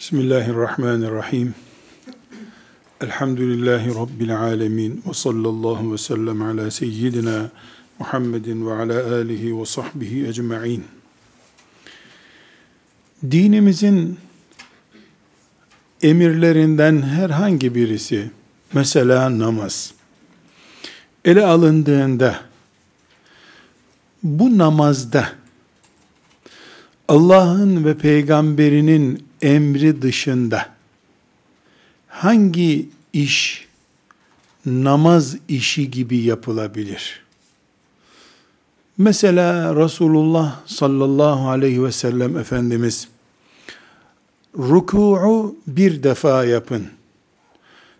Bismillahirrahmanirrahim. Elhamdülillahi Rabbil alemin. Ve sallallahu ve sellem ala seyyidina Muhammedin ve ala alihi ve sahbihi ecma'in. Dinimizin emirlerinden herhangi birisi, mesela namaz, ele alındığında, bu namazda, Allah'ın ve peygamberinin emri dışında hangi iş namaz işi gibi yapılabilir? Mesela Resulullah sallallahu aleyhi ve sellem Efendimiz ruku'u bir defa yapın.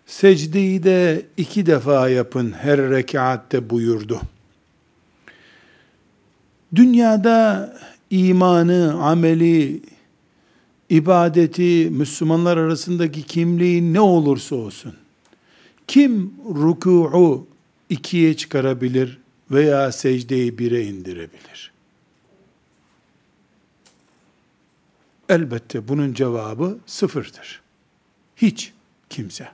Secdeyi de iki defa yapın her rekatte buyurdu. Dünyada imanı, ameli, ibadeti, Müslümanlar arasındaki kimliği ne olursa olsun, kim ruku'u ikiye çıkarabilir veya secdeyi bire indirebilir? Elbette bunun cevabı sıfırdır. Hiç kimse.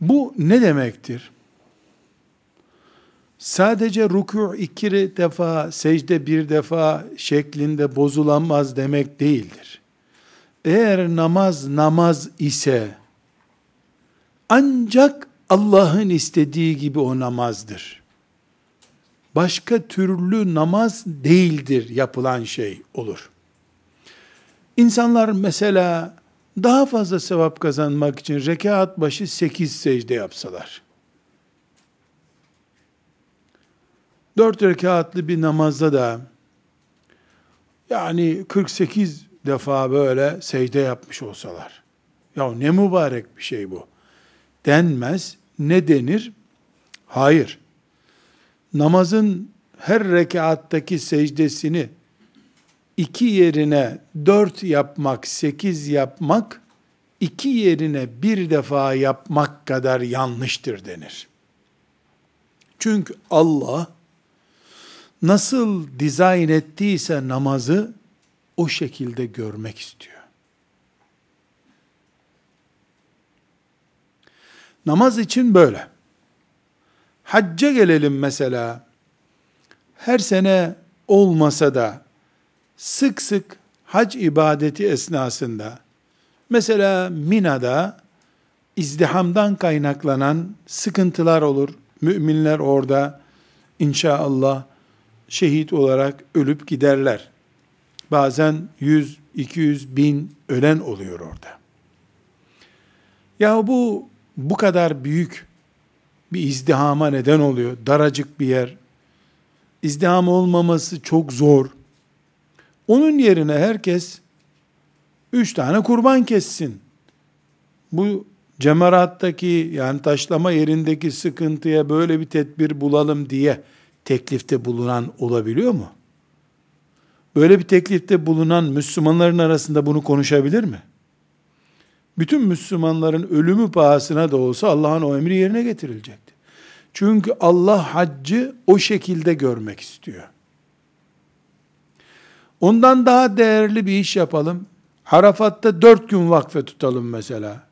Bu ne demektir? Sadece ruku iki defa, secde bir defa şeklinde bozulamaz demek değildir. Eğer namaz namaz ise ancak Allah'ın istediği gibi o namazdır. Başka türlü namaz değildir yapılan şey olur. İnsanlar mesela daha fazla sevap kazanmak için rekat başı sekiz secde yapsalar, dört rekatlı bir namazda da yani 48 defa böyle secde yapmış olsalar. Ya ne mübarek bir şey bu. Denmez. Ne denir? Hayır. Namazın her rekattaki secdesini iki yerine dört yapmak, sekiz yapmak, iki yerine bir defa yapmak kadar yanlıştır denir. Çünkü Allah nasıl dizayn ettiyse namazı o şekilde görmek istiyor. Namaz için böyle. Hacca gelelim mesela. Her sene olmasa da sık sık hac ibadeti esnasında mesela Mina'da izdihamdan kaynaklanan sıkıntılar olur. Müminler orada inşallah şehit olarak ölüp giderler. Bazen 100, 200 bin ölen oluyor orada. Ya bu bu kadar büyük bir izdihama neden oluyor. Daracık bir yer. İzdiham olmaması çok zor. Onun yerine herkes üç tane kurban kessin. Bu cemarattaki yani taşlama yerindeki sıkıntıya böyle bir tedbir bulalım diye teklifte bulunan olabiliyor mu? Böyle bir teklifte bulunan Müslümanların arasında bunu konuşabilir mi? Bütün Müslümanların ölümü pahasına da olsa Allah'ın o emri yerine getirilecekti. Çünkü Allah haccı o şekilde görmek istiyor. Ondan daha değerli bir iş yapalım. Harafat'ta dört gün vakfe tutalım mesela.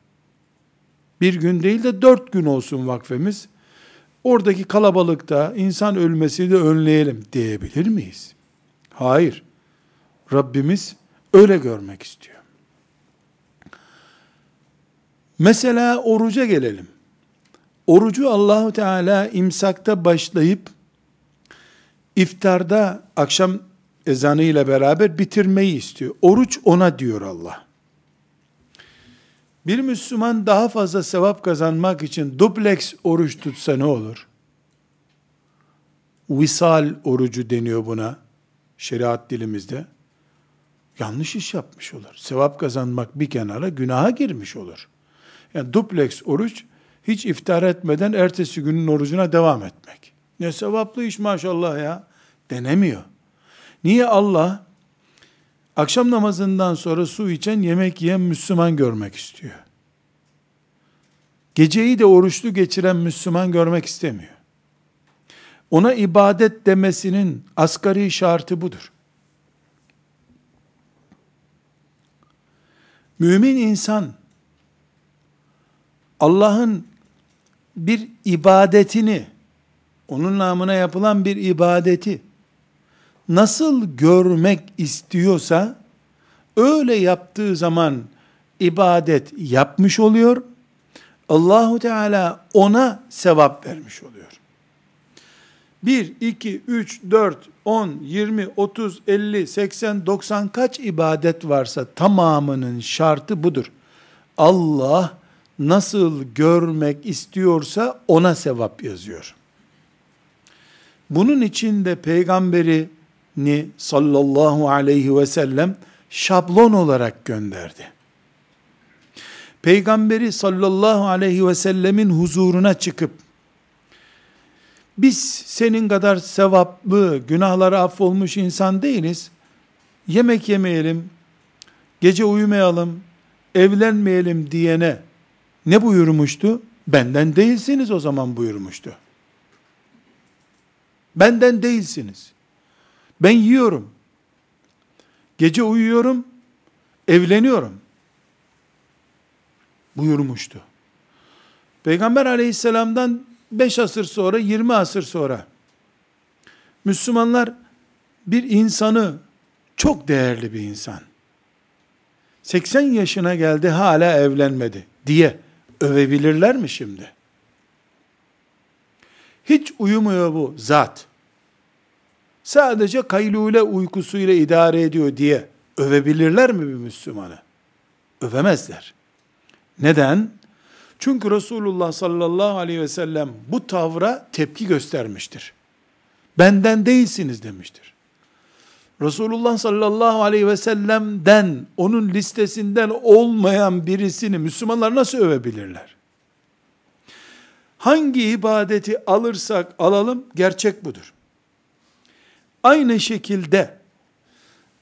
Bir gün değil de dört gün olsun vakfemiz oradaki kalabalıkta insan ölmesini de önleyelim diyebilir miyiz? Hayır. Rabbimiz öyle görmek istiyor. Mesela oruca gelelim. Orucu Allahu Teala imsakta başlayıp iftarda akşam ezanı ile beraber bitirmeyi istiyor. Oruç ona diyor Allah. Bir Müslüman daha fazla sevap kazanmak için dupleks oruç tutsa ne olur? Visal orucu deniyor buna şeriat dilimizde. Yanlış iş yapmış olur. Sevap kazanmak bir kenara günaha girmiş olur. Yani dupleks oruç hiç iftar etmeden ertesi günün orucuna devam etmek. Ne sevaplı iş maşallah ya denemiyor. Niye Allah akşam namazından sonra su içen, yemek yiyen Müslüman görmek istiyor. Geceyi de oruçlu geçiren Müslüman görmek istemiyor. Ona ibadet demesinin asgari şartı budur. Mümin insan Allah'ın bir ibadetini, onun namına yapılan bir ibadeti nasıl görmek istiyorsa öyle yaptığı zaman ibadet yapmış oluyor. Allahu Teala ona sevap vermiş oluyor. 1, 2, 3, 4, 10, 20, 30, 50, 80, 90 kaç ibadet varsa tamamının şartı budur. Allah nasıl görmek istiyorsa ona sevap yazıyor. Bunun için de peygamberini sallallahu aleyhi ve sellem şablon olarak gönderdi. Peygamberi sallallahu aleyhi ve sellemin huzuruna çıkıp biz senin kadar sevaplı, günahları affolmuş insan değiliz. Yemek yemeyelim, gece uyumayalım, evlenmeyelim diyene ne buyurmuştu? Benden değilsiniz o zaman buyurmuştu. Benden değilsiniz. Ben yiyorum. Gece uyuyorum, evleniyorum. Buyurmuştu. Peygamber aleyhisselamdan 5 asır sonra, 20 asır sonra Müslümanlar bir insanı çok değerli bir insan. 80 yaşına geldi hala evlenmedi diye övebilirler mi şimdi? Hiç uyumuyor bu zat. Sadece kaylule uykusuyla idare ediyor diye övebilirler mi bir Müslümanı? Övemezler. Neden? Çünkü Resulullah sallallahu aleyhi ve sellem bu tavra tepki göstermiştir. Benden değilsiniz demiştir. Resulullah sallallahu aleyhi ve sellem'den, onun listesinden olmayan birisini Müslümanlar nasıl övebilirler? Hangi ibadeti alırsak alalım, gerçek budur. Aynı şekilde,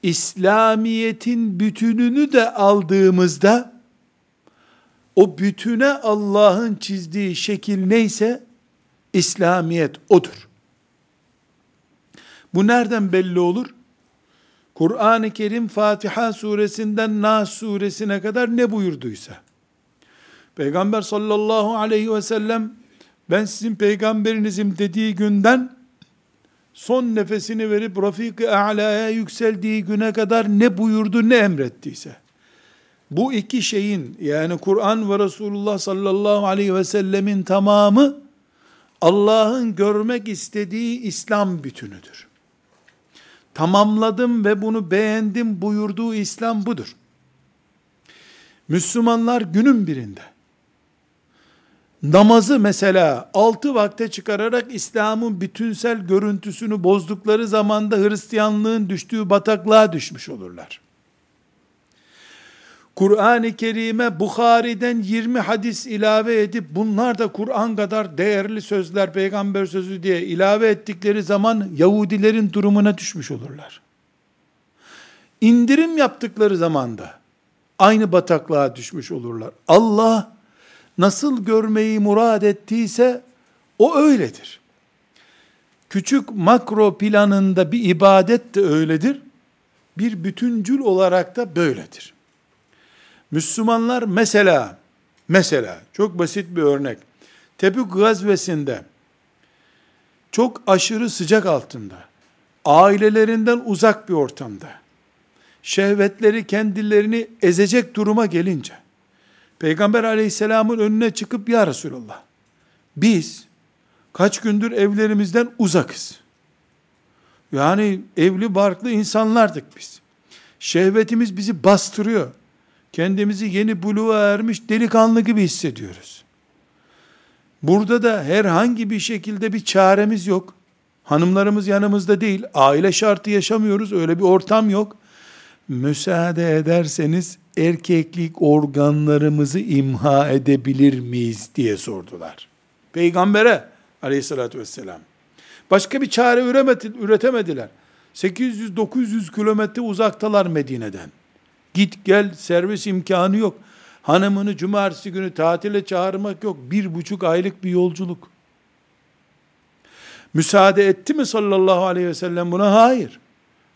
İslamiyet'in bütününü de aldığımızda, o bütüne Allah'ın çizdiği şekil neyse, İslamiyet odur. Bu nereden belli olur? Kur'an-ı Kerim Fatiha suresinden Nas suresine kadar ne buyurduysa, Peygamber sallallahu aleyhi ve sellem, ben sizin peygamberinizim dediği günden, son nefesini verip Rafik-i A'la'ya yükseldiği güne kadar ne buyurdu ne emrettiyse, bu iki şeyin yani Kur'an ve Resulullah sallallahu aleyhi ve sellemin tamamı Allah'ın görmek istediği İslam bütünüdür. Tamamladım ve bunu beğendim buyurduğu İslam budur. Müslümanlar günün birinde namazı mesela altı vakte çıkararak İslam'ın bütünsel görüntüsünü bozdukları zamanda Hristiyanlığın düştüğü bataklığa düşmüş olurlar. Kur'an-ı Kerim'e Bukhari'den 20 hadis ilave edip bunlar da Kur'an kadar değerli sözler, peygamber sözü diye ilave ettikleri zaman Yahudilerin durumuna düşmüş olurlar. İndirim yaptıkları zamanda aynı bataklığa düşmüş olurlar. Allah nasıl görmeyi murad ettiyse o öyledir. Küçük makro planında bir ibadet de öyledir. Bir bütüncül olarak da böyledir. Müslümanlar mesela, mesela çok basit bir örnek. Tebük gazvesinde çok aşırı sıcak altında, ailelerinden uzak bir ortamda, şehvetleri kendilerini ezecek duruma gelince, Peygamber aleyhisselamın önüne çıkıp ya Resulallah, biz kaç gündür evlerimizden uzakız. Yani evli barklı insanlardık biz. Şehvetimiz bizi bastırıyor kendimizi yeni buluğa ermiş delikanlı gibi hissediyoruz. Burada da herhangi bir şekilde bir çaremiz yok. Hanımlarımız yanımızda değil. Aile şartı yaşamıyoruz. Öyle bir ortam yok. Müsaade ederseniz erkeklik organlarımızı imha edebilir miyiz diye sordular. Peygambere aleyhissalatü vesselam. Başka bir çare üretemediler. 800-900 kilometre uzaktalar Medine'den. Git gel servis imkanı yok. Hanımını cumartesi günü tatile çağırmak yok. Bir buçuk aylık bir yolculuk. Müsaade etti mi sallallahu aleyhi ve sellem buna? Hayır.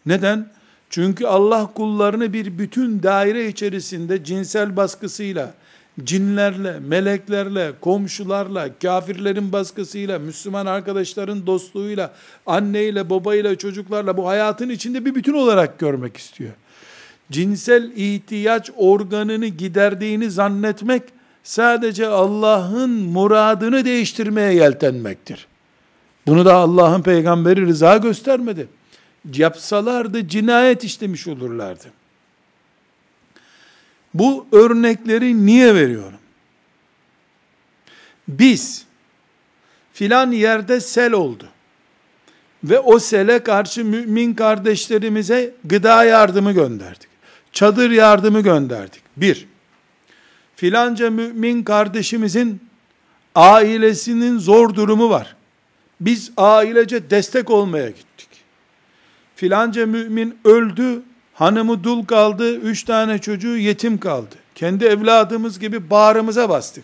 Neden? Çünkü Allah kullarını bir bütün daire içerisinde cinsel baskısıyla, cinlerle, meleklerle, komşularla, kafirlerin baskısıyla, Müslüman arkadaşların dostluğuyla, anneyle, babayla, çocuklarla bu hayatın içinde bir bütün olarak görmek istiyor. Cinsel ihtiyaç organını giderdiğini zannetmek sadece Allah'ın muradını değiştirmeye yeltenmektir. Bunu da Allah'ın peygamberi rıza göstermedi. Yapsalardı cinayet işlemiş olurlardı. Bu örnekleri niye veriyorum? Biz filan yerde sel oldu. Ve o sele karşı mümin kardeşlerimize gıda yardımı gönderdik. Çadır yardımı gönderdik. Bir, filanca mümin kardeşimizin ailesinin zor durumu var. Biz ailece destek olmaya gittik. Filanca mümin öldü, hanımı dul kaldı, üç tane çocuğu yetim kaldı. Kendi evladımız gibi bağrımıza bastık.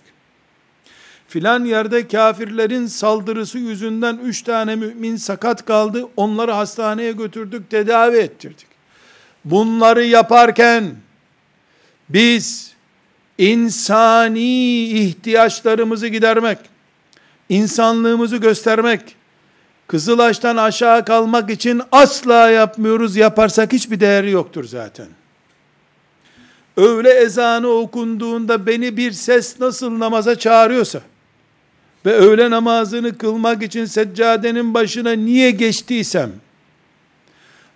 Filan yerde kafirlerin saldırısı yüzünden üç tane mümin sakat kaldı, onları hastaneye götürdük, tedavi ettirdik. Bunları yaparken, biz insani ihtiyaçlarımızı gidermek, insanlığımızı göstermek, Kızılaş'tan aşağı kalmak için asla yapmıyoruz. Yaparsak hiçbir değeri yoktur zaten. Öğle ezanı okunduğunda beni bir ses nasıl namaza çağırıyorsa ve öğle namazını kılmak için seccadenin başına niye geçtiysem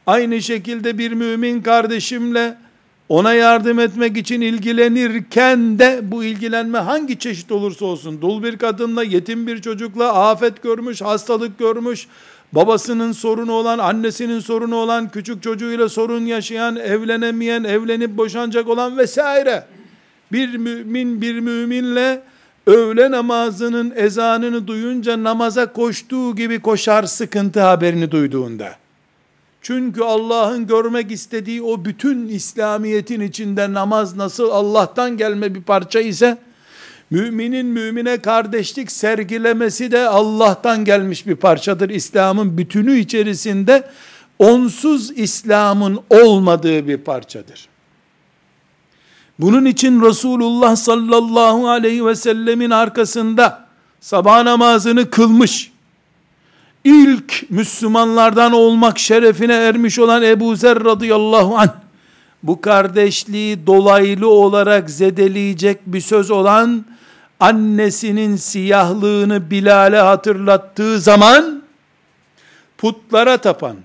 aynı şekilde bir mümin kardeşimle ona yardım etmek için ilgilenirken de bu ilgilenme hangi çeşit olursa olsun, dul bir kadınla, yetim bir çocukla, afet görmüş, hastalık görmüş, babasının sorunu olan, annesinin sorunu olan, küçük çocuğuyla sorun yaşayan, evlenemeyen, evlenip boşanacak olan vesaire. Bir mümin bir müminle öğle namazının ezanını duyunca namaza koştuğu gibi koşar sıkıntı haberini duyduğunda. Çünkü Allah'ın görmek istediği o bütün İslamiyet'in içinde namaz nasıl Allah'tan gelme bir parça ise, müminin mümine kardeşlik sergilemesi de Allah'tan gelmiş bir parçadır. İslam'ın bütünü içerisinde onsuz İslam'ın olmadığı bir parçadır. Bunun için Resulullah sallallahu aleyhi ve sellemin arkasında sabah namazını kılmış, ilk Müslümanlardan olmak şerefine ermiş olan Ebu Zer radıyallahu anh, bu kardeşliği dolaylı olarak zedeleyecek bir söz olan, annesinin siyahlığını Bilal'e hatırlattığı zaman, putlara tapan,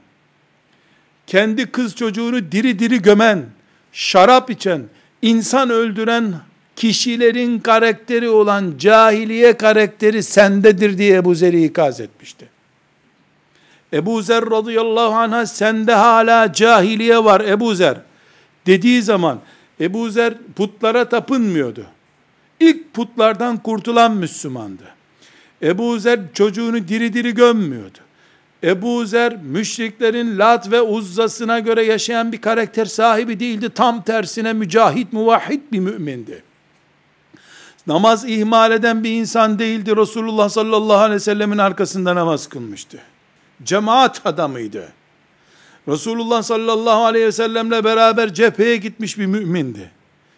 kendi kız çocuğunu diri diri gömen, şarap içen, insan öldüren kişilerin karakteri olan cahiliye karakteri sendedir diye Ebu Zer'i ikaz etmişti. Ebu Zer radıyallahu anh'a sende hala cahiliye var Ebu Zer dediği zaman Ebu Zer putlara tapınmıyordu. İlk putlardan kurtulan Müslümandı. Ebu Zer çocuğunu diri diri gömmüyordu. Ebu Zer müşriklerin Lat ve Uzza'sına göre yaşayan bir karakter sahibi değildi. Tam tersine mücahit, muvahhid bir mümindi. Namaz ihmal eden bir insan değildi. Resulullah sallallahu aleyhi ve sellemin arkasında namaz kılmıştı cemaat adamıydı. Resulullah sallallahu aleyhi ve sellemle beraber cepheye gitmiş bir mümindi.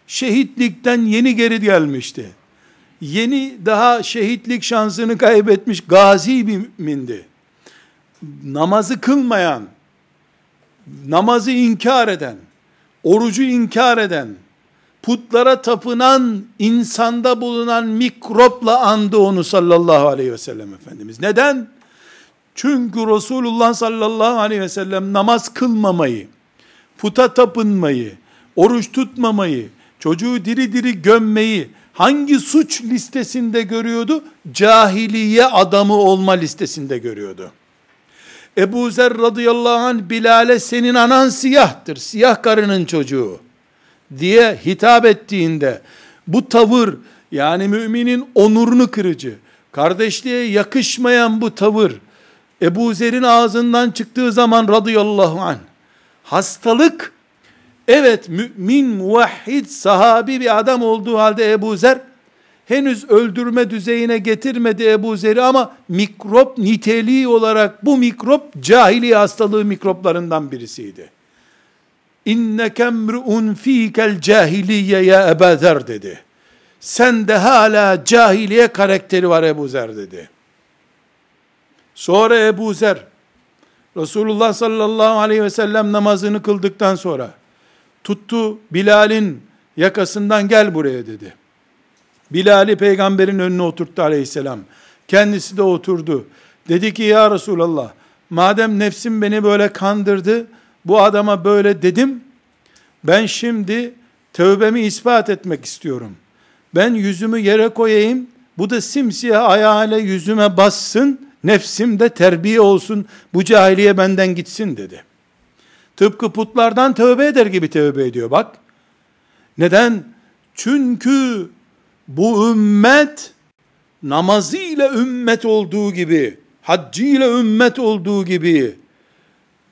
Şehitlikten yeni geri gelmişti. Yeni daha şehitlik şansını kaybetmiş gazi bir mümindi. Namazı kılmayan, namazı inkar eden, orucu inkar eden, putlara tapınan insanda bulunan mikropla andı onu sallallahu aleyhi ve sellem Efendimiz. Neden? Çünkü Resulullah sallallahu aleyhi ve sellem namaz kılmamayı, puta tapınmayı, oruç tutmamayı, çocuğu diri diri gömmeyi hangi suç listesinde görüyordu? Cahiliye adamı olma listesinde görüyordu. Ebu Zer radıyallahu anh Bilal'e senin anan siyahtır, siyah karının çocuğu diye hitap ettiğinde bu tavır yani müminin onurunu kırıcı, kardeşliğe yakışmayan bu tavır Ebu Zer'in ağzından çıktığı zaman radıyallahu anh, hastalık, evet mümin, muvahhid, sahabi bir adam olduğu halde Ebu Zer, henüz öldürme düzeyine getirmedi Ebu Zer'i ama mikrop niteliği olarak bu mikrop cahiliye hastalığı mikroplarından birisiydi. inneke emru'un fikel cahiliye ya Ebu Zer dedi. Sen de hala cahiliye karakteri var Ebu Zer dedi. Sonra Ebu Zer, Resulullah sallallahu aleyhi ve sellem namazını kıldıktan sonra, tuttu Bilal'in yakasından gel buraya dedi. Bilal'i peygamberin önüne oturttu aleyhisselam. Kendisi de oturdu. Dedi ki ya Resulallah, madem nefsim beni böyle kandırdı, bu adama böyle dedim, ben şimdi tövbemi ispat etmek istiyorum. Ben yüzümü yere koyayım, bu da simsiyah ayağıyla yüzüme bassın, nefsim de terbiye olsun, bu cahiliye benden gitsin dedi. Tıpkı putlardan tövbe eder gibi tövbe ediyor bak. Neden? Çünkü bu ümmet namazıyla ümmet olduğu gibi, haccıyla ümmet olduğu gibi,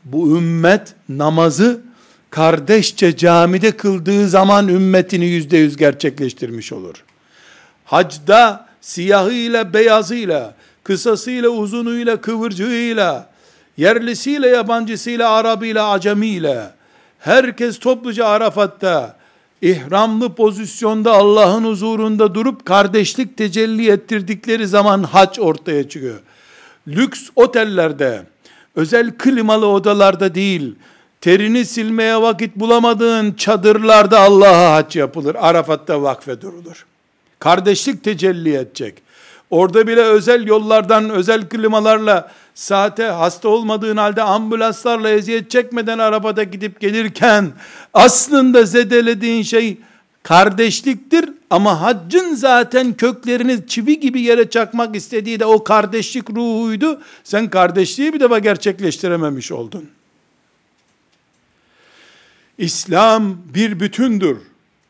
bu ümmet namazı kardeşçe camide kıldığı zaman ümmetini yüzde yüz gerçekleştirmiş olur. Hacda siyahıyla beyazıyla, kısasıyla uzunuyla kıvırcığıyla, yerlisiyle yabancısıyla Arabıyla acemiyle, herkes topluca Arafat'ta, ihramlı pozisyonda Allah'ın huzurunda durup kardeşlik tecelli ettirdikleri zaman hac ortaya çıkıyor. Lüks otellerde, özel klimalı odalarda değil, terini silmeye vakit bulamadığın çadırlarda Allah'a hac yapılır. Arafat'ta vakfe durulur. Kardeşlik tecelli edecek. Orada bile özel yollardan, özel klimalarla, saate hasta olmadığın halde ambulanslarla eziyet çekmeden arabada gidip gelirken, aslında zedelediğin şey kardeşliktir ama haccın zaten köklerini çivi gibi yere çakmak istediği de o kardeşlik ruhuydu. Sen kardeşliği bir defa gerçekleştirememiş oldun. İslam bir bütündür.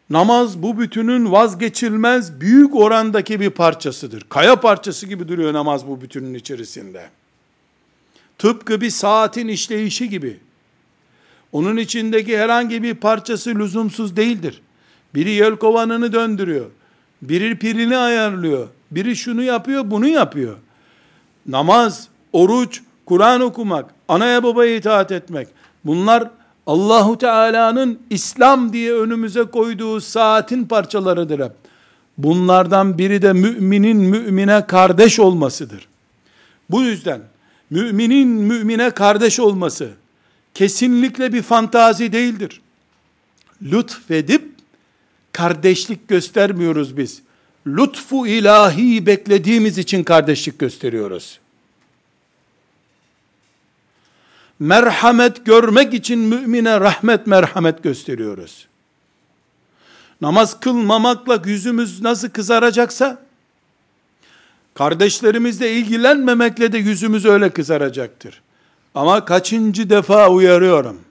Namaz bu bütünün vazgeçilmez büyük orandaki bir parçasıdır. Kaya parçası gibi duruyor namaz bu bütünün içerisinde. Tıpkı bir saatin işleyişi gibi. Onun içindeki herhangi bir parçası lüzumsuz değildir. Biri yelkovanını döndürüyor. Biri pirini ayarlıyor. Biri şunu yapıyor, bunu yapıyor. Namaz, oruç, Kur'an okumak, anaya babaya itaat etmek. Bunlar Allahu Teala'nın İslam diye önümüze koyduğu saatin parçalarıdır hep. Bunlardan biri de müminin mümine kardeş olmasıdır. Bu yüzden müminin mümine kardeş olması kesinlikle bir fantazi değildir. Lütfedip kardeşlik göstermiyoruz biz. Lütfu ilahi beklediğimiz için kardeşlik gösteriyoruz. Merhamet görmek için mümine rahmet merhamet gösteriyoruz. Namaz kılmamakla yüzümüz nasıl kızaracaksa, kardeşlerimizle ilgilenmemekle de yüzümüz öyle kızaracaktır. Ama kaçıncı defa uyarıyorum.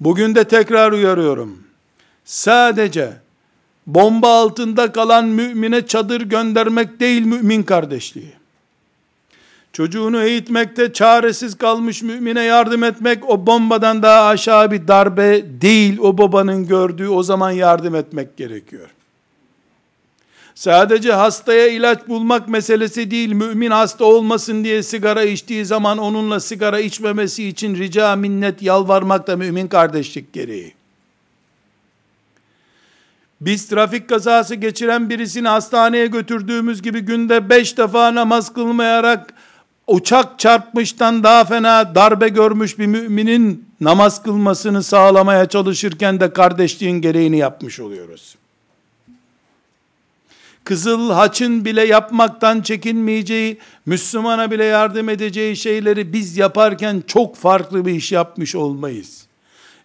Bugün de tekrar uyarıyorum. Sadece bomba altında kalan mümine çadır göndermek değil mümin kardeşliği çocuğunu eğitmekte çaresiz kalmış mümine yardım etmek o bombadan daha aşağı bir darbe değil o babanın gördüğü o zaman yardım etmek gerekiyor. Sadece hastaya ilaç bulmak meselesi değil, mümin hasta olmasın diye sigara içtiği zaman onunla sigara içmemesi için rica minnet yalvarmak da mümin kardeşlik gereği. Biz trafik kazası geçiren birisini hastaneye götürdüğümüz gibi günde beş defa namaz kılmayarak uçak çarpmıştan daha fena darbe görmüş bir müminin namaz kılmasını sağlamaya çalışırken de kardeşliğin gereğini yapmış oluyoruz. Kızıl haçın bile yapmaktan çekinmeyeceği, Müslümana bile yardım edeceği şeyleri biz yaparken çok farklı bir iş yapmış olmayız.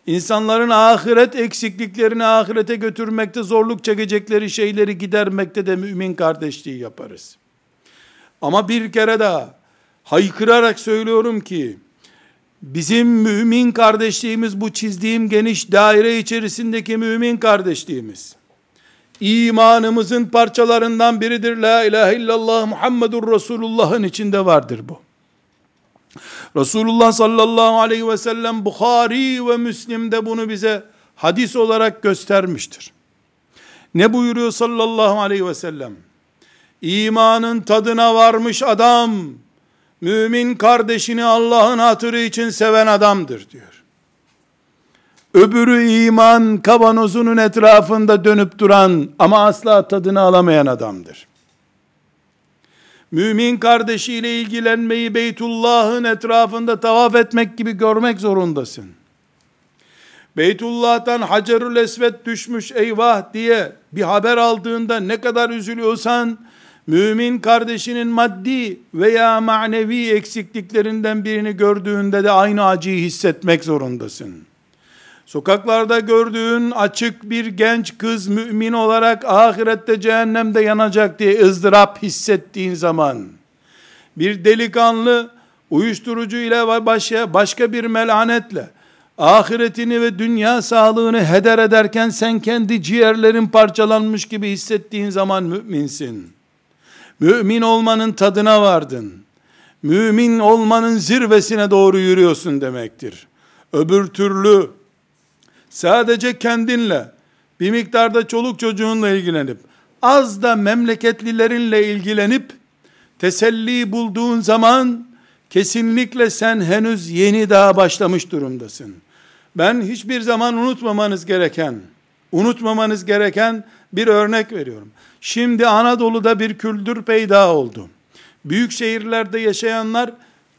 İnsanların ahiret eksikliklerini ahirete götürmekte zorluk çekecekleri şeyleri gidermekte de mümin kardeşliği yaparız. Ama bir kere daha haykırarak söylüyorum ki, bizim mümin kardeşliğimiz bu çizdiğim geniş daire içerisindeki mümin kardeşliğimiz. İmanımızın parçalarından biridir. La ilahe illallah Muhammedur Resulullah'ın içinde vardır bu. Resulullah sallallahu aleyhi ve sellem Bukhari ve Müslim'de bunu bize hadis olarak göstermiştir. Ne buyuruyor sallallahu aleyhi ve sellem? İmanın tadına varmış adam mümin kardeşini Allah'ın hatırı için seven adamdır diyor. öbürü iman kavanozunun etrafında dönüp duran ama asla tadını alamayan adamdır. Mümin kardeşiyle ilgilenmeyi Beytullah'ın etrafında tavaf etmek gibi görmek zorundasın. Beytullah'tan Hacerül Esved düşmüş eyvah diye bir haber aldığında ne kadar üzülüyorsan, mümin kardeşinin maddi veya manevi eksikliklerinden birini gördüğünde de aynı acıyı hissetmek zorundasın. Sokaklarda gördüğün açık bir genç kız mümin olarak ahirette cehennemde yanacak diye ızdırap hissettiğin zaman, bir delikanlı uyuşturucu ile başka, başka bir melanetle, ahiretini ve dünya sağlığını heder ederken sen kendi ciğerlerin parçalanmış gibi hissettiğin zaman müminsin. Mümin olmanın tadına vardın. Mümin olmanın zirvesine doğru yürüyorsun demektir. Öbür türlü sadece kendinle, bir miktarda çoluk çocuğunla ilgilenip, az da memleketlilerinle ilgilenip, teselli bulduğun zaman, kesinlikle sen henüz yeni daha başlamış durumdasın. Ben hiçbir zaman unutmamanız gereken, unutmamanız gereken bir örnek veriyorum. Şimdi Anadolu'da bir kültür peyda oldu. Büyük şehirlerde yaşayanlar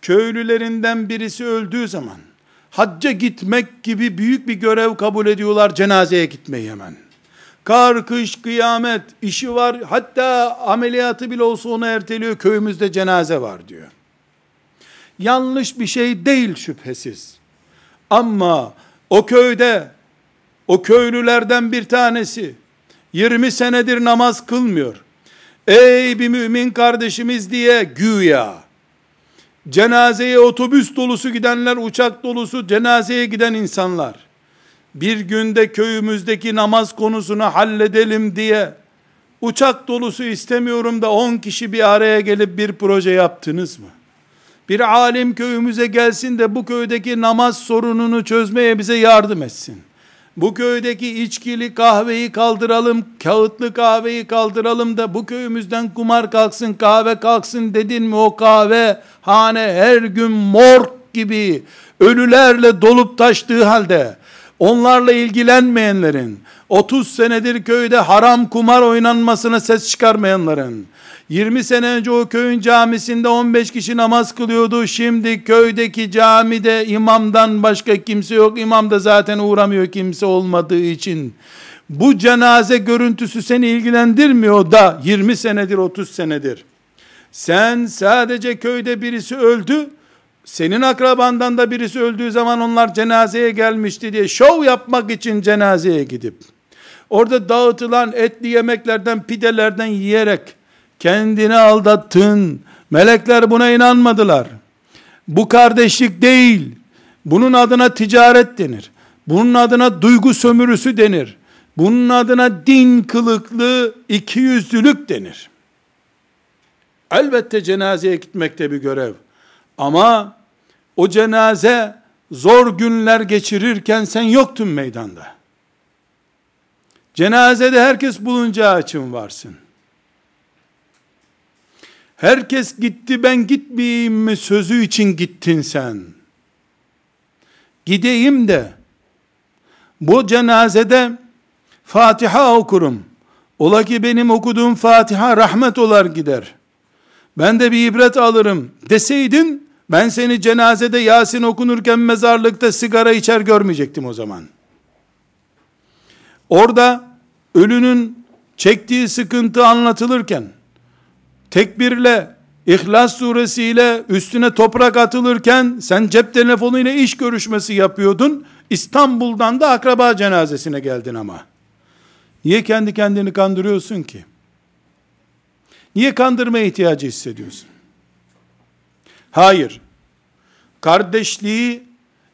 köylülerinden birisi öldüğü zaman hacca gitmek gibi büyük bir görev kabul ediyorlar cenazeye gitmeyi hemen. Kar, kış, kıyamet işi var. Hatta ameliyatı bile olsa onu erteliyor. Köyümüzde cenaze var diyor. Yanlış bir şey değil şüphesiz. Ama o köyde o köylülerden bir tanesi 20 senedir namaz kılmıyor. Ey bir mümin kardeşimiz diye güya cenazeye otobüs dolusu gidenler, uçak dolusu cenazeye giden insanlar bir günde köyümüzdeki namaz konusunu halledelim diye uçak dolusu istemiyorum da 10 kişi bir araya gelip bir proje yaptınız mı? Bir alim köyümüze gelsin de bu köydeki namaz sorununu çözmeye bize yardım etsin. Bu köydeki içkili kahveyi kaldıralım, kağıtlı kahveyi kaldıralım da bu köyümüzden kumar kalksın, kahve kalksın dedin mi o kahve? Hane her gün morg gibi ölülerle dolup taştığı halde. Onlarla ilgilenmeyenlerin 30 senedir köyde haram kumar oynanmasına ses çıkarmayanların 20 sene önce o köyün camisinde 15 kişi namaz kılıyordu. Şimdi köydeki camide imamdan başka kimse yok. İmam da zaten uğramıyor kimse olmadığı için. Bu cenaze görüntüsü seni ilgilendirmiyor da 20 senedir 30 senedir. Sen sadece köyde birisi öldü. Senin akrabandan da birisi öldüğü zaman onlar cenazeye gelmişti diye şov yapmak için cenazeye gidip orada dağıtılan etli yemeklerden pidelerden yiyerek Kendini aldattın. Melekler buna inanmadılar. Bu kardeşlik değil. Bunun adına ticaret denir. Bunun adına duygu sömürüsü denir. Bunun adına din kılıklı ikiyüzlülük denir. Elbette cenazeye gitmekte bir görev. Ama o cenaze zor günler geçirirken sen yoktun meydanda. Cenazede herkes bulunacağı için varsın. Herkes gitti ben gitmeyeyim mi sözü için gittin sen. Gideyim de bu cenazede Fatiha okurum. Ola ki benim okuduğum Fatiha rahmet olar gider. Ben de bir ibret alırım deseydin ben seni cenazede Yasin okunurken mezarlıkta sigara içer görmeyecektim o zaman. Orada ölünün çektiği sıkıntı anlatılırken tekbirle, İhlas suresiyle üstüne toprak atılırken sen cep telefonuyla iş görüşmesi yapıyordun. İstanbul'dan da akraba cenazesine geldin ama. Niye kendi kendini kandırıyorsun ki? Niye kandırma ihtiyacı hissediyorsun? Hayır. Kardeşliği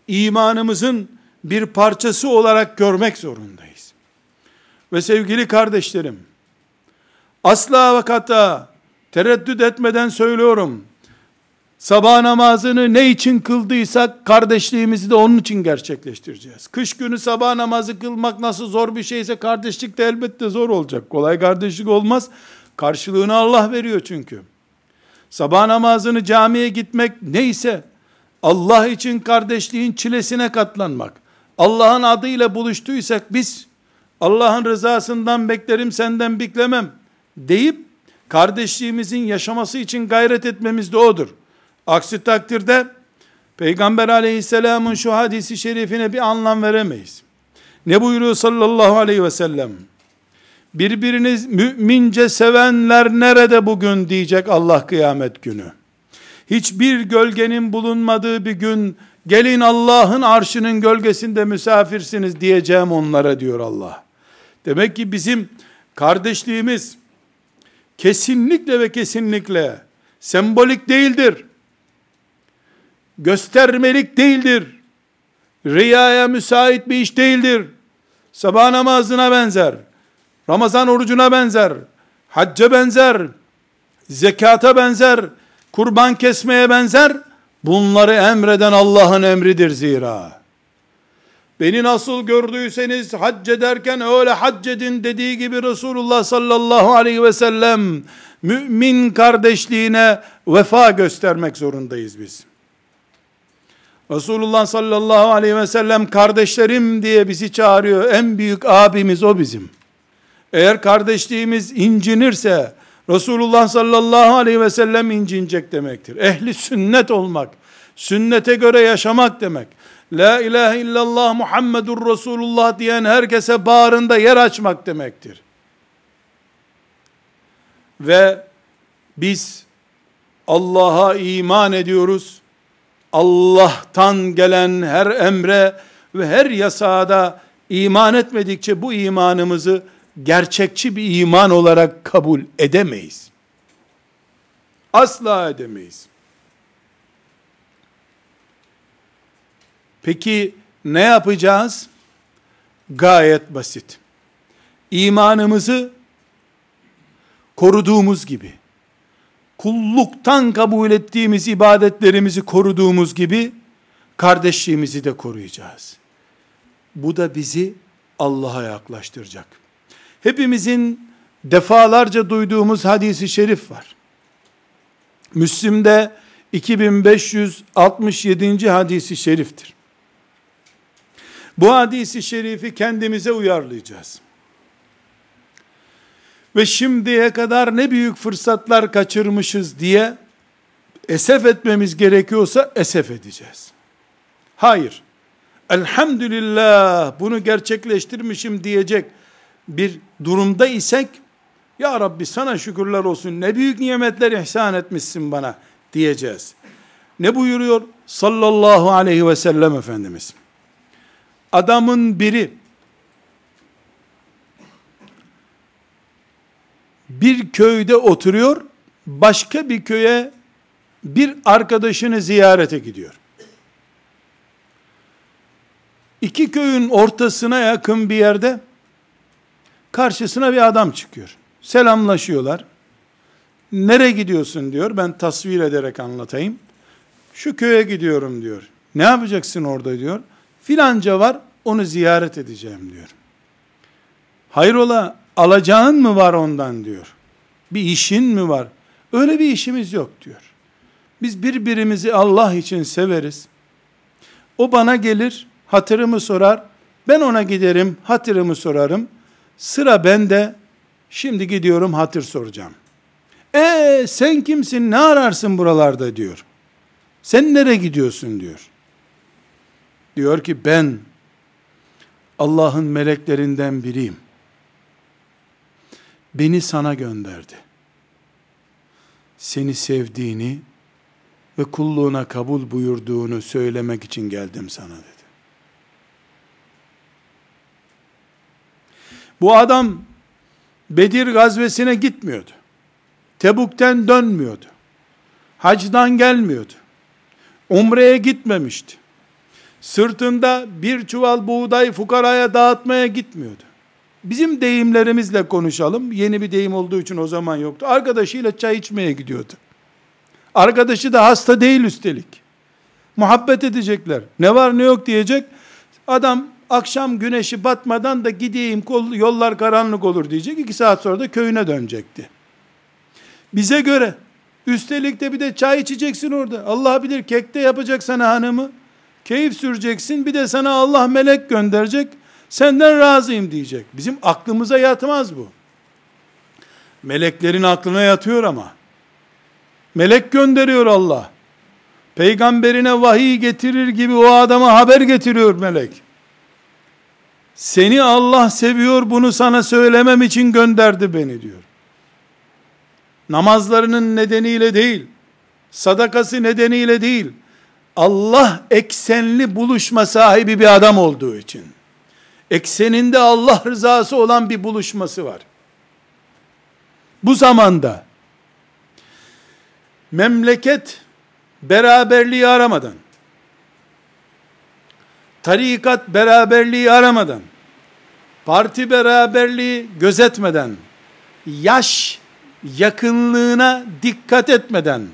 imanımızın bir parçası olarak görmek zorundayız. Ve sevgili kardeşlerim, asla ve kata tereddüt etmeden söylüyorum. Sabah namazını ne için kıldıysak kardeşliğimizi de onun için gerçekleştireceğiz. Kış günü sabah namazı kılmak nasıl zor bir şeyse kardeşlik de elbette zor olacak. Kolay kardeşlik olmaz. Karşılığını Allah veriyor çünkü. Sabah namazını camiye gitmek neyse Allah için kardeşliğin çilesine katlanmak. Allah'ın adıyla buluştuysak biz Allah'ın rızasından beklerim senden beklemem deyip kardeşliğimizin yaşaması için gayret etmemiz de odur. Aksi takdirde Peygamber aleyhisselamın şu hadisi şerifine bir anlam veremeyiz. Ne buyuruyor sallallahu aleyhi ve sellem? Birbiriniz mümince sevenler nerede bugün diyecek Allah kıyamet günü. Hiçbir gölgenin bulunmadığı bir gün gelin Allah'ın arşının gölgesinde misafirsiniz diyeceğim onlara diyor Allah. Demek ki bizim kardeşliğimiz kesinlikle ve kesinlikle sembolik değildir. Göstermelik değildir. Riyaya müsait bir iş değildir. Sabah namazına benzer. Ramazan orucuna benzer. Hacca benzer. Zekata benzer. Kurban kesmeye benzer. Bunları emreden Allah'ın emridir zira. Beni nasıl gördüyseniz hac ederken öyle hac edin dediği gibi Resulullah sallallahu aleyhi ve sellem mümin kardeşliğine vefa göstermek zorundayız biz. Resulullah sallallahu aleyhi ve sellem kardeşlerim diye bizi çağırıyor. En büyük abimiz o bizim. Eğer kardeşliğimiz incinirse Resulullah sallallahu aleyhi ve sellem incinecek demektir. Ehli sünnet olmak, sünnete göre yaşamak demek. La ilahe illallah Muhammedur Resulullah diyen herkese bağrında yer açmak demektir. Ve biz Allah'a iman ediyoruz. Allah'tan gelen her emre ve her yasağa da iman etmedikçe bu imanımızı gerçekçi bir iman olarak kabul edemeyiz. Asla edemeyiz. Peki ne yapacağız? Gayet basit. İmanımızı koruduğumuz gibi, kulluktan kabul ettiğimiz ibadetlerimizi koruduğumuz gibi, kardeşliğimizi de koruyacağız. Bu da bizi Allah'a yaklaştıracak. Hepimizin defalarca duyduğumuz hadisi şerif var. Müslim'de 2567. hadisi şeriftir. Bu hadisi şerifi kendimize uyarlayacağız. Ve şimdiye kadar ne büyük fırsatlar kaçırmışız diye esef etmemiz gerekiyorsa esef edeceğiz. Hayır. Elhamdülillah bunu gerçekleştirmişim diyecek bir durumda isek ya Rabbi sana şükürler olsun ne büyük nimetler ihsan etmişsin bana diyeceğiz. Ne buyuruyor sallallahu aleyhi ve sellem Efendimiz? Adamın biri bir köyde oturuyor, başka bir köye bir arkadaşını ziyarete gidiyor. İki köyün ortasına yakın bir yerde karşısına bir adam çıkıyor. Selamlaşıyorlar. Nereye gidiyorsun diyor. Ben tasvir ederek anlatayım. Şu köye gidiyorum diyor. Ne yapacaksın orada diyor. Filanca var onu ziyaret edeceğim diyor. Hayrola alacağın mı var ondan diyor. Bir işin mi var? Öyle bir işimiz yok diyor. Biz birbirimizi Allah için severiz. O bana gelir, hatırımı sorar. Ben ona giderim, hatırımı sorarım. Sıra bende. Şimdi gidiyorum hatır soracağım. E sen kimsin? Ne ararsın buralarda diyor. Sen nereye gidiyorsun diyor. Diyor ki ben Allah'ın meleklerinden biriyim. Beni sana gönderdi. Seni sevdiğini ve kulluğuna kabul buyurduğunu söylemek için geldim sana dedi. Bu adam Bedir gazvesine gitmiyordu. Tebuk'ten dönmüyordu. Hacdan gelmiyordu. Umre'ye gitmemişti. Sırtında bir çuval buğday fukaraya dağıtmaya gitmiyordu. Bizim deyimlerimizle konuşalım. Yeni bir deyim olduğu için o zaman yoktu. Arkadaşıyla çay içmeye gidiyordu. Arkadaşı da hasta değil üstelik. Muhabbet edecekler. Ne var ne yok diyecek. Adam akşam güneşi batmadan da gideyim yollar karanlık olur diyecek. İki saat sonra da köyüne dönecekti. Bize göre üstelik de bir de çay içeceksin orada. Allah bilir kekte yapacak sana hanımı. Keyif süreceksin. Bir de sana Allah melek gönderecek. Senden razıyım diyecek. Bizim aklımıza yatmaz bu. Meleklerin aklına yatıyor ama. Melek gönderiyor Allah. Peygamberine vahiy getirir gibi o adama haber getiriyor melek. Seni Allah seviyor bunu sana söylemem için gönderdi beni diyor. Namazlarının nedeniyle değil, sadakası nedeniyle değil, Allah eksenli buluşma sahibi bir adam olduğu için, ekseninde Allah rızası olan bir buluşması var. Bu zamanda, memleket beraberliği aramadan, tarikat beraberliği aramadan, parti beraberliği gözetmeden, yaş yakınlığına dikkat etmeden,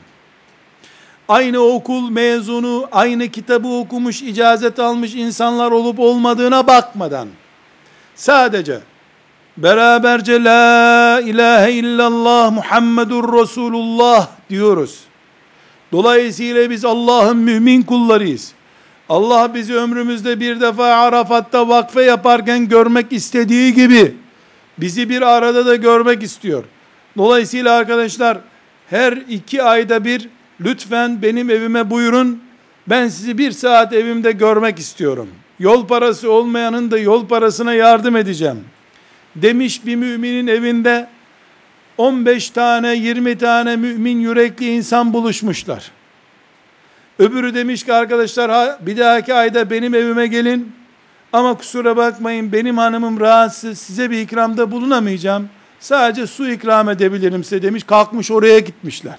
aynı okul mezunu, aynı kitabı okumuş, icazet almış insanlar olup olmadığına bakmadan, sadece beraberce la ilahe illallah Muhammedur Resulullah diyoruz. Dolayısıyla biz Allah'ın mümin kullarıyız. Allah bizi ömrümüzde bir defa Arafat'ta vakfe yaparken görmek istediği gibi bizi bir arada da görmek istiyor. Dolayısıyla arkadaşlar her iki ayda bir lütfen benim evime buyurun. Ben sizi bir saat evimde görmek istiyorum. Yol parası olmayanın da yol parasına yardım edeceğim. Demiş bir müminin evinde 15 tane 20 tane mümin yürekli insan buluşmuşlar. Öbürü demiş ki arkadaşlar bir dahaki ayda benim evime gelin ama kusura bakmayın benim hanımım rahatsız size bir ikramda bulunamayacağım. Sadece su ikram edebilirim size demiş kalkmış oraya gitmişler.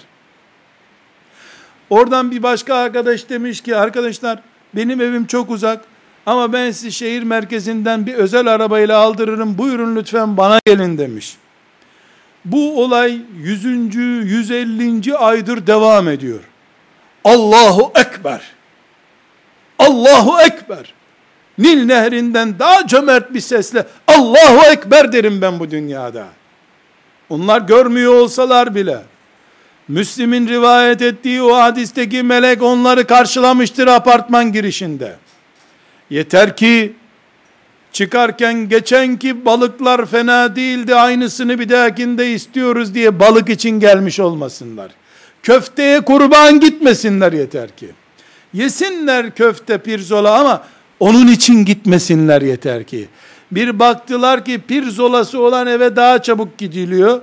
Oradan bir başka arkadaş demiş ki arkadaşlar benim evim çok uzak ama ben sizi şehir merkezinden bir özel arabayla aldırırım buyurun lütfen bana gelin demiş. Bu olay 100. 150. aydır devam ediyor. Allahu Ekber. Allahu Ekber. Nil nehrinden daha cömert bir sesle Allahu Ekber derim ben bu dünyada. Onlar görmüyor olsalar bile Müslim'in rivayet ettiği o hadisteki melek onları karşılamıştır apartman girişinde. Yeter ki çıkarken geçenki balıklar fena değildi aynısını bir dahakinde istiyoruz diye balık için gelmiş olmasınlar. Köfteye kurban gitmesinler yeter ki. Yesinler köfte pirzola ama onun için gitmesinler yeter ki. Bir baktılar ki pirzolası olan eve daha çabuk gidiliyor.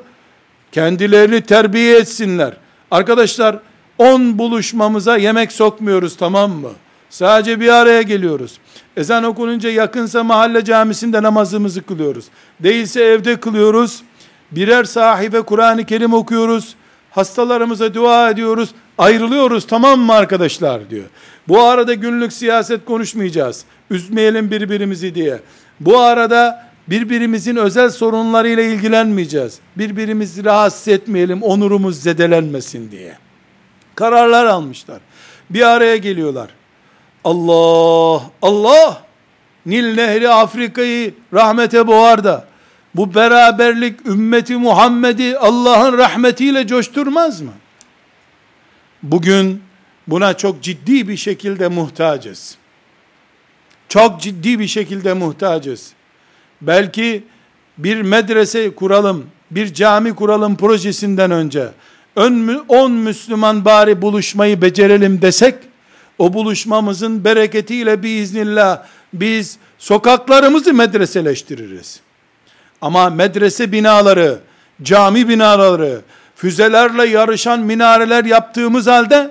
Kendilerini terbiye etsinler. Arkadaşlar 10 buluşmamıza yemek sokmuyoruz tamam mı? Sadece bir araya geliyoruz. Ezan okununca yakınsa mahalle camisinde namazımızı kılıyoruz. Değilse evde kılıyoruz. Birer sahife Kur'an-ı Kerim okuyoruz. Hastalarımıza dua ediyoruz. Ayrılıyoruz tamam mı arkadaşlar diyor. Bu arada günlük siyaset konuşmayacağız. Üzmeyelim birbirimizi diye. Bu arada birbirimizin özel sorunlarıyla ilgilenmeyeceğiz. Birbirimizi rahatsız etmeyelim, onurumuz zedelenmesin diye. Kararlar almışlar. Bir araya geliyorlar. Allah, Allah, Nil Nehri Afrika'yı rahmete boğar da, bu beraberlik ümmeti Muhammed'i Allah'ın rahmetiyle coşturmaz mı? Bugün buna çok ciddi bir şekilde muhtacız. Çok ciddi bir şekilde muhtacız. Belki bir medrese kuralım, bir cami kuralım projesinden önce 10 Müslüman bari buluşmayı becerelim desek o buluşmamızın bereketiyle biiznillah biz sokaklarımızı medreseleştiririz. Ama medrese binaları, cami binaları, füzelerle yarışan minareler yaptığımız halde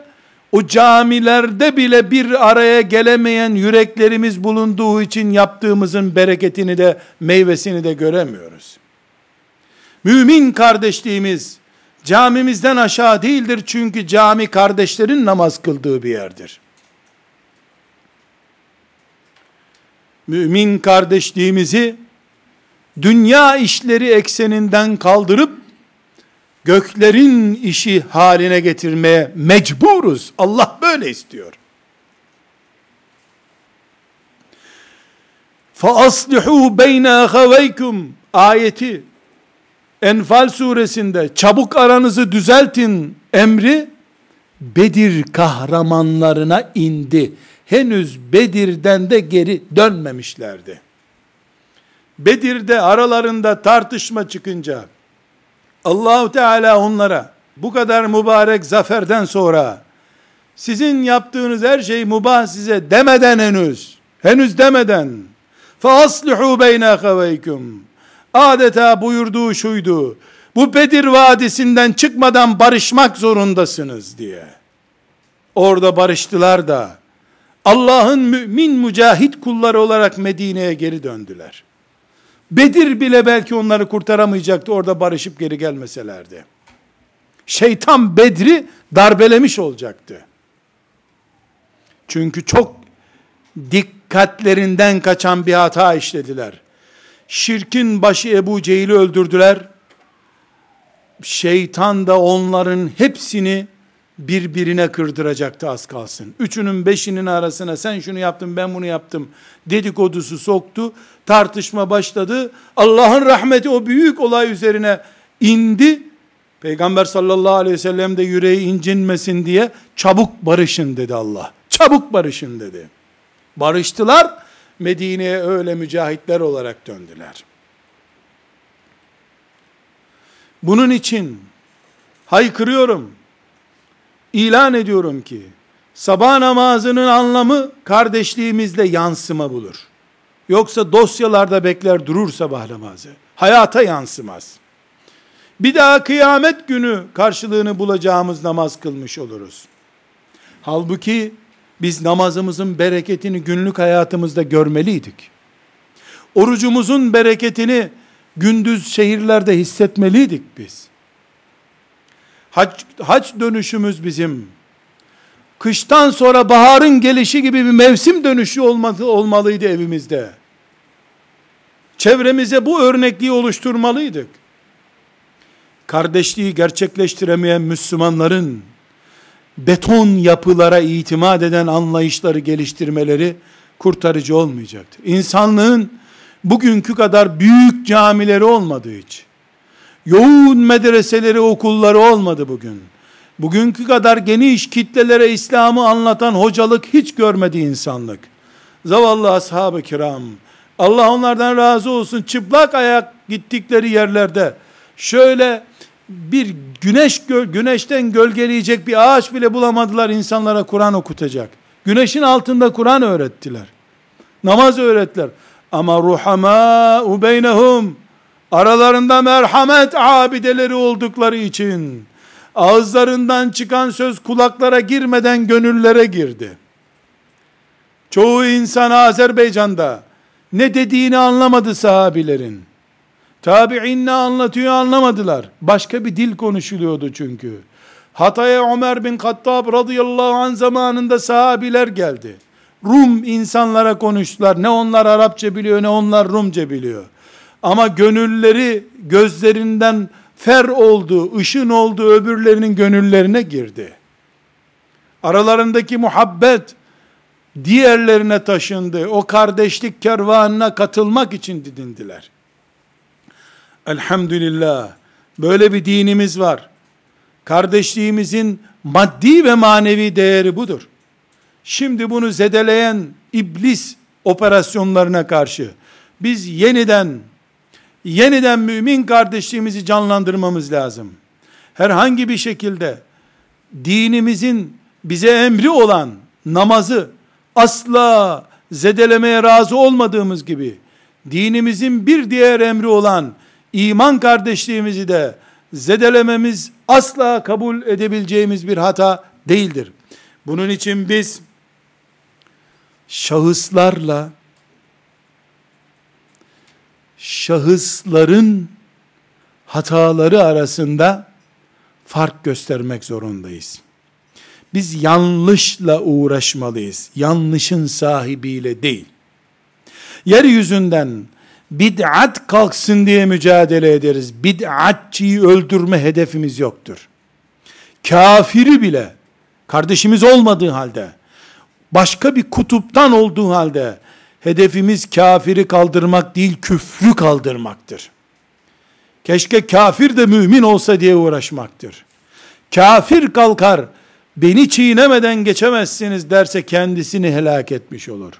o camilerde bile bir araya gelemeyen yüreklerimiz bulunduğu için yaptığımızın bereketini de meyvesini de göremiyoruz. Mümin kardeşliğimiz camimizden aşağı değildir çünkü cami kardeşlerin namaz kıldığı bir yerdir. Mümin kardeşliğimizi dünya işleri ekseninden kaldırıp göklerin işi haline getirmeye mecburuz. Allah böyle istiyor. فَأَصْلِحُوا بَيْنَ اَخَوَيْكُمْ ayeti Enfal suresinde çabuk aranızı düzeltin emri Bedir kahramanlarına indi. henüz Bedir'den de geri dönmemişlerdi. Bedir'de aralarında tartışma çıkınca Allahu Teala onlara bu kadar mübarek zaferden sonra sizin yaptığınız her şey mubah size demeden henüz henüz demeden فَأَصْلِحُوا بَيْنَ خَوَيْكُمْ adeta buyurduğu şuydu bu Bedir Vadisi'nden çıkmadan barışmak zorundasınız diye orada barıştılar da Allah'ın mümin mücahit kulları olarak Medine'ye geri döndüler. Bedir bile belki onları kurtaramayacaktı orada barışıp geri gelmeselerdi. Şeytan Bedri darbelemiş olacaktı. Çünkü çok dikkatlerinden kaçan bir hata işlediler. Şirkin başı Ebu Cehil'i öldürdüler. Şeytan da onların hepsini birbirine kırdıracaktı az kalsın. Üçünün beşinin arasına sen şunu yaptın ben bunu yaptım dedikodusu soktu. Tartışma başladı. Allah'ın rahmeti o büyük olay üzerine indi. Peygamber sallallahu aleyhi ve sellem de yüreği incinmesin diye çabuk barışın dedi Allah. Çabuk barışın dedi. Barıştılar. Medine'ye öyle mücahitler olarak döndüler. Bunun için haykırıyorum ilan ediyorum ki sabah namazının anlamı kardeşliğimizle yansıma bulur. Yoksa dosyalarda bekler durur sabah namazı. Hayata yansımaz. Bir daha kıyamet günü karşılığını bulacağımız namaz kılmış oluruz. Halbuki biz namazımızın bereketini günlük hayatımızda görmeliydik. Orucumuzun bereketini gündüz şehirlerde hissetmeliydik biz. Hac, hac dönüşümüz bizim. Kıştan sonra baharın gelişi gibi bir mevsim dönüşü olmalı, olmalıydı evimizde. Çevremize bu örnekliği oluşturmalıydık. Kardeşliği gerçekleştiremeyen Müslümanların beton yapılara itimat eden anlayışları geliştirmeleri kurtarıcı olmayacaktır. İnsanlığın bugünkü kadar büyük camileri olmadığı için, yoğun medreseleri, okulları olmadı bugün. Bugünkü kadar geniş kitlelere İslam'ı anlatan hocalık hiç görmedi insanlık. Zavallı ashab-ı kiram, Allah onlardan razı olsun, çıplak ayak gittikleri yerlerde, şöyle bir güneş güneşten gölgeleyecek bir ağaç bile bulamadılar insanlara Kur'an okutacak. Güneşin altında Kur'an öğrettiler. Namaz öğrettiler. Ama ruhama beynehum aralarında merhamet abideleri oldukları için ağızlarından çıkan söz kulaklara girmeden gönüllere girdi. Çoğu insan Azerbaycan'da ne dediğini anlamadı sahabilerin. Tabi'in ne anlatıyor anlamadılar. Başka bir dil konuşuluyordu çünkü. Hatay'a Ömer bin Kattab radıyallahu anh zamanında sahabiler geldi. Rum insanlara konuştular. Ne onlar Arapça biliyor ne onlar Rumca biliyor. Ama gönülleri gözlerinden fer oldu, ışın oldu, öbürlerinin gönüllerine girdi. Aralarındaki muhabbet diğerlerine taşındı. O kardeşlik kervanına katılmak için didindiler. Elhamdülillah. Böyle bir dinimiz var. Kardeşliğimizin maddi ve manevi değeri budur. Şimdi bunu zedeleyen iblis operasyonlarına karşı biz yeniden yeniden mümin kardeşliğimizi canlandırmamız lazım. Herhangi bir şekilde dinimizin bize emri olan namazı asla zedelemeye razı olmadığımız gibi dinimizin bir diğer emri olan iman kardeşliğimizi de zedelememiz asla kabul edebileceğimiz bir hata değildir. Bunun için biz şahıslarla şahısların hataları arasında fark göstermek zorundayız. Biz yanlışla uğraşmalıyız. Yanlışın sahibiyle değil. Yeryüzünden bid'at kalksın diye mücadele ederiz. Bid'atçıyı öldürme hedefimiz yoktur. Kafiri bile kardeşimiz olmadığı halde başka bir kutuptan olduğu halde hedefimiz kafiri kaldırmak değil küfrü kaldırmaktır. Keşke kafir de mümin olsa diye uğraşmaktır. Kafir kalkar beni çiğnemeden geçemezsiniz derse kendisini helak etmiş olur.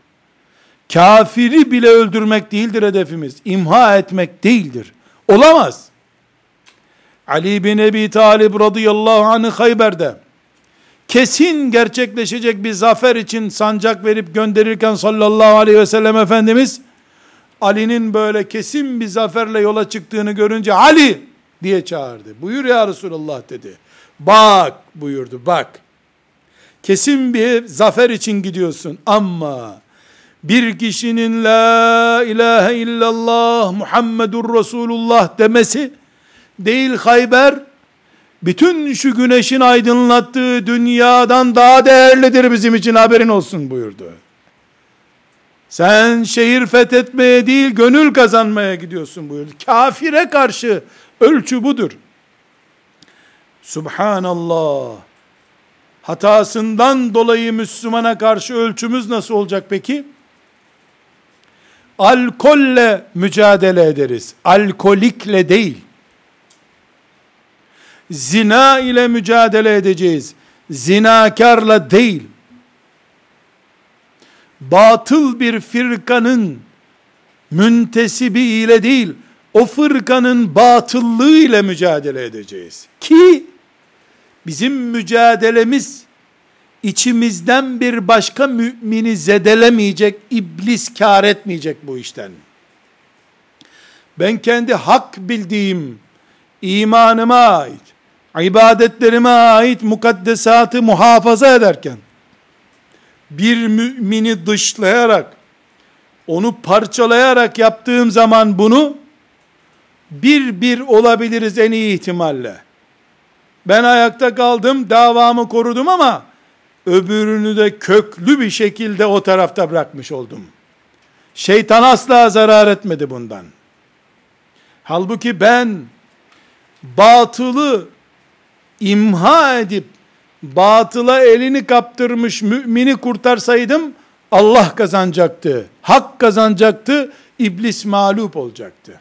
Kafiri bile öldürmek değildir hedefimiz. İmha etmek değildir. Olamaz. Ali bin Ebi Talib radıyallahu anh Hayber'de kesin gerçekleşecek bir zafer için sancak verip gönderirken sallallahu aleyhi ve sellem Efendimiz Ali'nin böyle kesin bir zaferle yola çıktığını görünce Ali diye çağırdı. Buyur ya Resulallah dedi. Bak buyurdu bak. Kesin bir zafer için gidiyorsun ama bir kişinin la ilahe illallah Muhammedur Resulullah demesi değil Hayber bütün şu güneşin aydınlattığı dünyadan daha değerlidir bizim için haberin olsun buyurdu. Sen şehir fethetmeye değil gönül kazanmaya gidiyorsun buyurdu. Kafire karşı ölçü budur. Subhanallah. Hatasından dolayı Müslümana karşı ölçümüz nasıl olacak peki? Alkolle mücadele ederiz. Alkolikle değil. Zina ile mücadele edeceğiz. Zinakarla değil. Batıl bir firkanın müntesibi ile değil, o fırkanın batıllığı ile mücadele edeceğiz. Ki bizim mücadelemiz içimizden bir başka mümini zedelemeyecek, iblis kar etmeyecek bu işten. Ben kendi hak bildiğim imanıma ait, ibadetlerime ait mukaddesatı muhafaza ederken, bir mümini dışlayarak, onu parçalayarak yaptığım zaman bunu, bir bir olabiliriz en iyi ihtimalle. Ben ayakta kaldım, davamı korudum ama, öbürünü de köklü bir şekilde o tarafta bırakmış oldum. Şeytan asla zarar etmedi bundan. Halbuki ben batılı imha edip batıla elini kaptırmış mümini kurtarsaydım Allah kazanacaktı. Hak kazanacaktı. iblis mağlup olacaktı.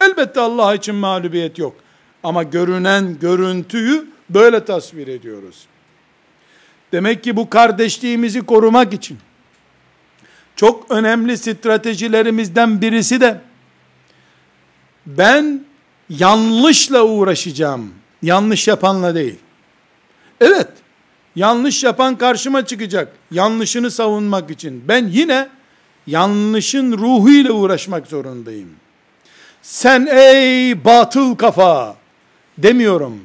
Elbette Allah için mağlubiyet yok. Ama görünen görüntüyü böyle tasvir ediyoruz. Demek ki bu kardeşliğimizi korumak için çok önemli stratejilerimizden birisi de ben yanlışla uğraşacağım. Yanlış yapanla değil. Evet, yanlış yapan karşıma çıkacak. Yanlışını savunmak için. Ben yine yanlışın ruhuyla uğraşmak zorundayım. Sen ey batıl kafa demiyorum.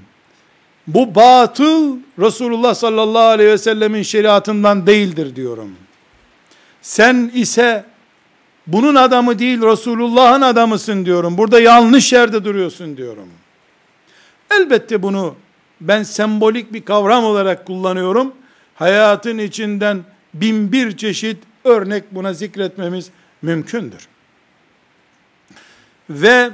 Bu batıl Resulullah sallallahu aleyhi ve sellemin şeriatından değildir diyorum. Sen ise bunun adamı değil Resulullah'ın adamısın diyorum. Burada yanlış yerde duruyorsun diyorum. Elbette bunu ben sembolik bir kavram olarak kullanıyorum. Hayatın içinden bin bir çeşit örnek buna zikretmemiz mümkündür. Ve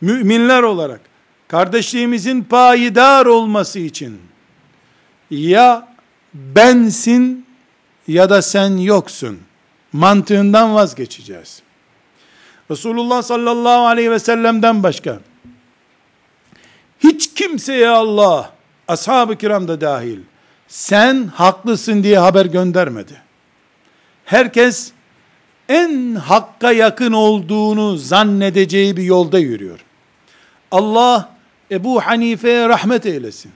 müminler olarak kardeşliğimizin payidar olması için ya bensin ya da sen yoksun mantığından vazgeçeceğiz. Resulullah sallallahu aleyhi ve sellem'den başka hiç kimseye Allah ashab-ı kiram da dahil sen haklısın diye haber göndermedi. Herkes en hakka yakın olduğunu zannedeceği bir yolda yürüyor. Allah Ebu Hanife'ye rahmet eylesin.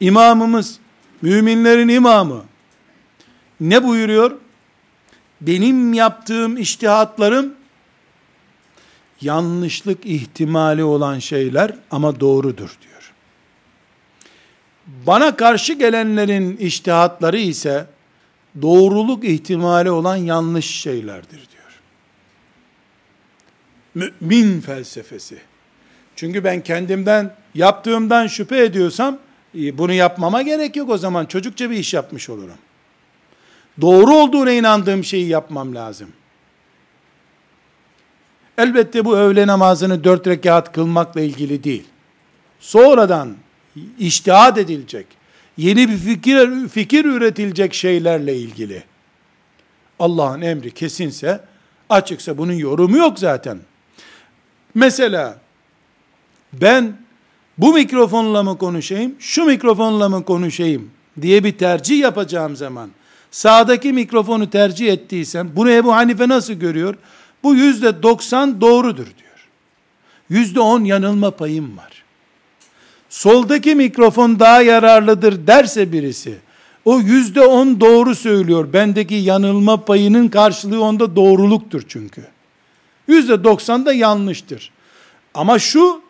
İmamımız, müminlerin imamı ne buyuruyor? Benim yaptığım iştihatlarım yanlışlık ihtimali olan şeyler ama doğrudur diyor. Bana karşı gelenlerin iştihatları ise doğruluk ihtimali olan yanlış şeylerdir diyor. Mümin felsefesi. Çünkü ben kendimden yaptığımdan şüphe ediyorsam e, bunu yapmama gerek yok o zaman çocukça bir iş yapmış olurum. Doğru olduğuna inandığım şeyi yapmam lazım. Elbette bu öğle namazını dört rekat kılmakla ilgili değil. Sonradan iştihat edilecek, yeni bir fikir, fikir üretilecek şeylerle ilgili. Allah'ın emri kesinse, açıksa bunun yorumu yok zaten. Mesela, ben bu mikrofonla mı konuşayım, şu mikrofonla mı konuşayım diye bir tercih yapacağım zaman, sağdaki mikrofonu tercih ettiysem, bunu Ebu Hanife nasıl görüyor? Bu yüzde doksan doğrudur diyor. Yüzde on yanılma payım var. Soldaki mikrofon daha yararlıdır derse birisi, o yüzde on doğru söylüyor. Bendeki yanılma payının karşılığı onda doğruluktur çünkü. Yüzde doksan da yanlıştır. Ama şu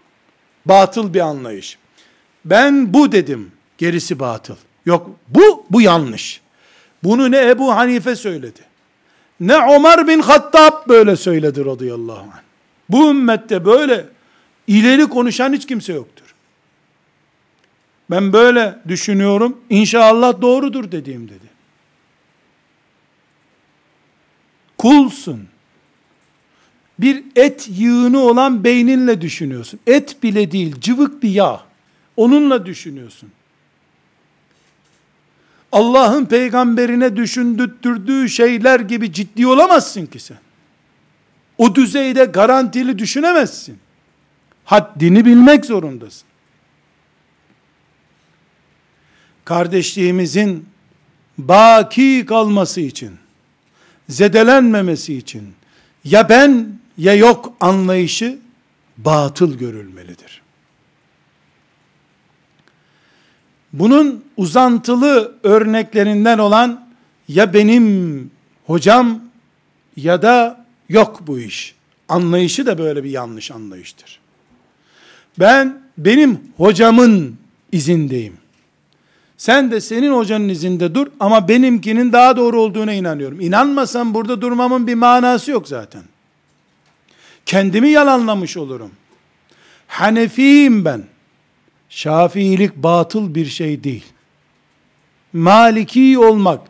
batıl bir anlayış. Ben bu dedim, gerisi batıl. Yok bu, bu yanlış. Bunu ne Ebu Hanife söyledi. Ne Ömer bin Hattab böyle söyledi radıyallahu anh. Bu ümmette böyle ileri konuşan hiç kimse yoktur. Ben böyle düşünüyorum. İnşallah doğrudur dediğim dedi. Kulsun. Bir et yığını olan beyninle düşünüyorsun. Et bile değil, cıvık bir yağ. Onunla düşünüyorsun. Allah'ın peygamberine düşündürttürdüğü şeyler gibi ciddi olamazsın ki sen. O düzeyde garantili düşünemezsin. Haddini bilmek zorundasın. Kardeşliğimizin baki kalması için, zedelenmemesi için, ya ben ya yok anlayışı batıl görülmelidir. Bunun uzantılı örneklerinden olan ya benim hocam ya da yok bu iş. Anlayışı da böyle bir yanlış anlayıştır. Ben benim hocamın izindeyim. Sen de senin hocanın izinde dur ama benimkinin daha doğru olduğuna inanıyorum. İnanmasam burada durmamın bir manası yok zaten. Kendimi yalanlamış olurum. Hanefiyim ben. Şafiilik batıl bir şey değil. Maliki olmak,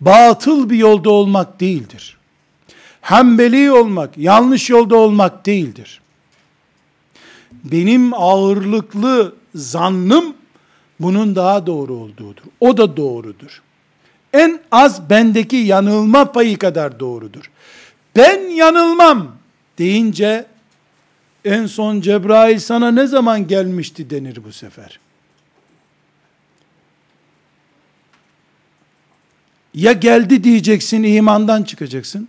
batıl bir yolda olmak değildir. Hanbeli olmak, yanlış yolda olmak değildir. Benim ağırlıklı zannım, bunun daha doğru olduğudur. O da doğrudur. En az bendeki yanılma payı kadar doğrudur. Ben yanılmam deyince en son Cebrail sana ne zaman gelmişti denir bu sefer. Ya geldi diyeceksin, imandan çıkacaksın.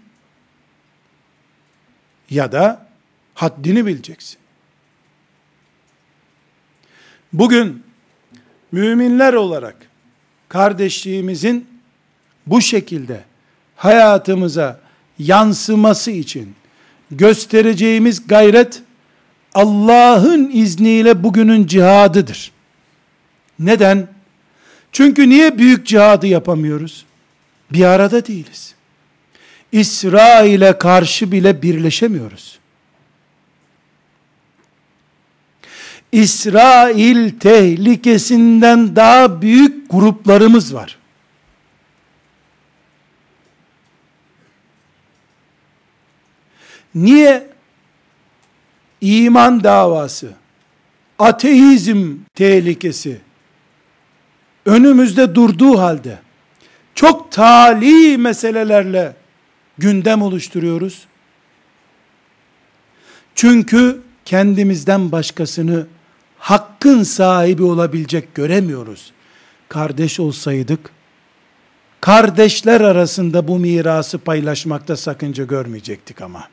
Ya da haddini bileceksin. Bugün müminler olarak kardeşliğimizin bu şekilde hayatımıza yansıması için göstereceğimiz gayret Allah'ın izniyle bugünün cihadıdır. Neden? Çünkü niye büyük cihadı yapamıyoruz? Bir arada değiliz. İsrail'e karşı bile birleşemiyoruz. İsrail tehlikesinden daha büyük gruplarımız var. Niye iman davası, ateizm tehlikesi önümüzde durduğu halde çok tali meselelerle gündem oluşturuyoruz? Çünkü kendimizden başkasını hakkın sahibi olabilecek göremiyoruz. Kardeş olsaydık, kardeşler arasında bu mirası paylaşmakta sakınca görmeyecektik ama.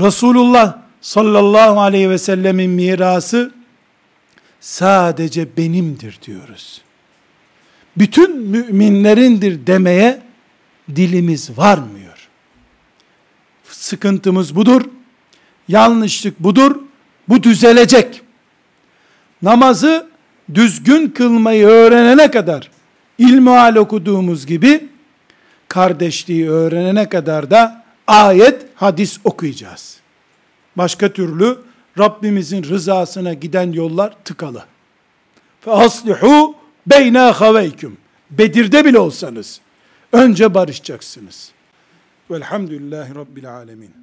Resulullah sallallahu aleyhi ve sellemin mirası sadece benimdir diyoruz. Bütün müminlerindir demeye dilimiz varmıyor. Sıkıntımız budur. Yanlışlık budur. Bu düzelecek. Namazı düzgün kılmayı öğrenene kadar ilmihal okuduğumuz gibi kardeşliği öğrenene kadar da ayet, hadis okuyacağız. Başka türlü Rabbimizin rızasına giden yollar tıkalı. Aslihu beyna haveyküm. Bedir'de bile olsanız önce barışacaksınız. Velhamdülillahi Rabbil alemin.